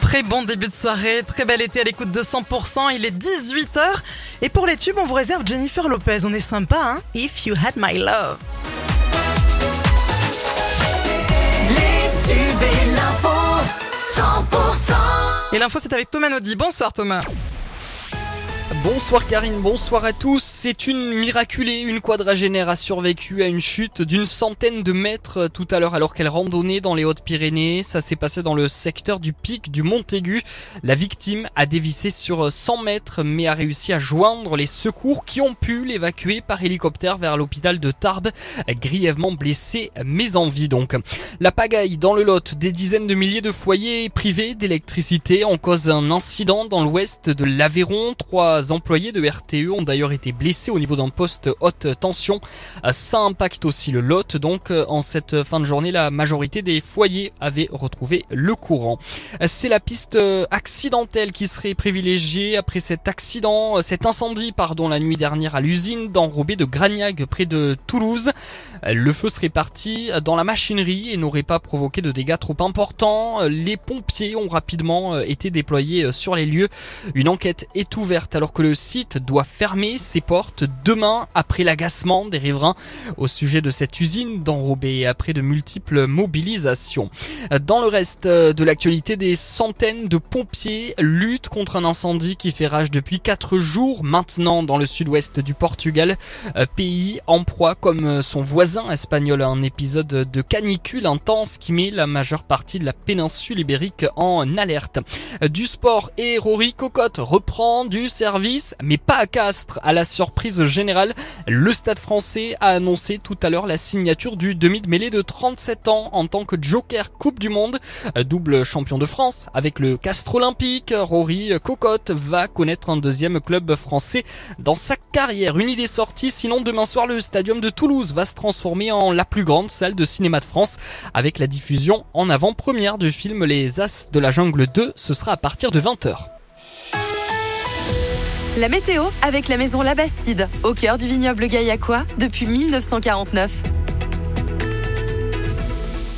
Très bon début de soirée, très bel été à l'écoute de 100%, il est 18h. Et pour les tubes, on vous réserve Jennifer Lopez, on est sympa, hein? If You Had My Love. Les tubes et l'info, 100%. Et l'info, c'est avec Thomas Naudy. Bonsoir Thomas. Bonsoir Karine, bonsoir à tous. C'est une miraculée, une quadragénaire a survécu à une chute d'une centaine de mètres tout à l'heure alors qu'elle randonnait dans les Hautes-Pyrénées. Ça s'est passé dans le secteur du pic du Montaigu. La victime a dévissé sur 100 mètres mais a réussi à joindre les secours qui ont pu l'évacuer par hélicoptère vers l'hôpital de Tarbes, grièvement blessé mais en vie donc. La pagaille dans le Lot, des dizaines de milliers de foyers privés d'électricité en cause d'un incident dans l'ouest de l'Aveyron. Trois employés de RTE ont d'ailleurs été blessés au niveau d'un poste haute tension. Ça impacte aussi le Lot, donc en cette fin de journée, la majorité des foyers avaient retrouvé le courant. C'est la piste accidentelle qui serait privilégiée après cet accident, cet incendie, pardon, la nuit dernière à l'usine d'enrobé de Gragnac près de Toulouse. Le feu serait parti dans la machinerie et n'aurait pas provoqué de dégâts trop importants. Les pompiers ont rapidement été déployés sur les lieux. Une enquête est ouverte alors que le site doit fermer ses portes demain après l'agacement des riverains au sujet de cette usine d'enrobé après de multiples mobilisations. Dans le reste de l'actualité, des centaines de pompiers luttent contre un incendie qui fait rage depuis 4 jours maintenant dans le sud-ouest du Portugal, pays en proie comme son voisin espagnol à un épisode de canicule intense qui met la majeure partie de la péninsule ibérique en alerte. Du sport et Cocotte reprend du service mais pas à Castres. À la surprise générale, le Stade français a annoncé tout à l'heure la signature du demi de mêlée de 37 ans en tant que Joker Coupe du Monde, double champion de France avec le Castres Olympique. Rory Cocotte va connaître un deuxième club français dans sa carrière. Une idée sortie, sinon demain soir le Stadium de Toulouse va se transformer en la plus grande salle de cinéma de France avec la diffusion en avant-première du film Les As de la Jungle 2. Ce sera à partir de 20h. La météo avec la maison La Bastide, au cœur du vignoble gaillacois depuis 1949.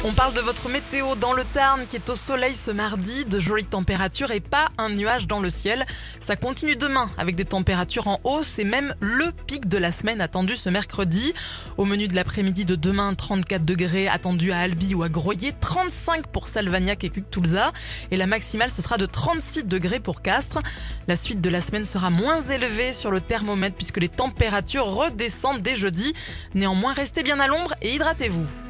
On parle de votre météo dans le Tarn qui est au soleil ce mardi, de jolies températures et pas un nuage dans le ciel. Ça continue demain avec des températures en hausse et même le pic de la semaine attendu ce mercredi. Au menu de l'après-midi de demain, 34 degrés attendus à Albi ou à Groyer, 35 pour Salvagnac et Cuctoulza et la maximale ce sera de 36 degrés pour Castres. La suite de la semaine sera moins élevée sur le thermomètre puisque les températures redescendent dès jeudi. Néanmoins, restez bien à l'ombre et hydratez-vous.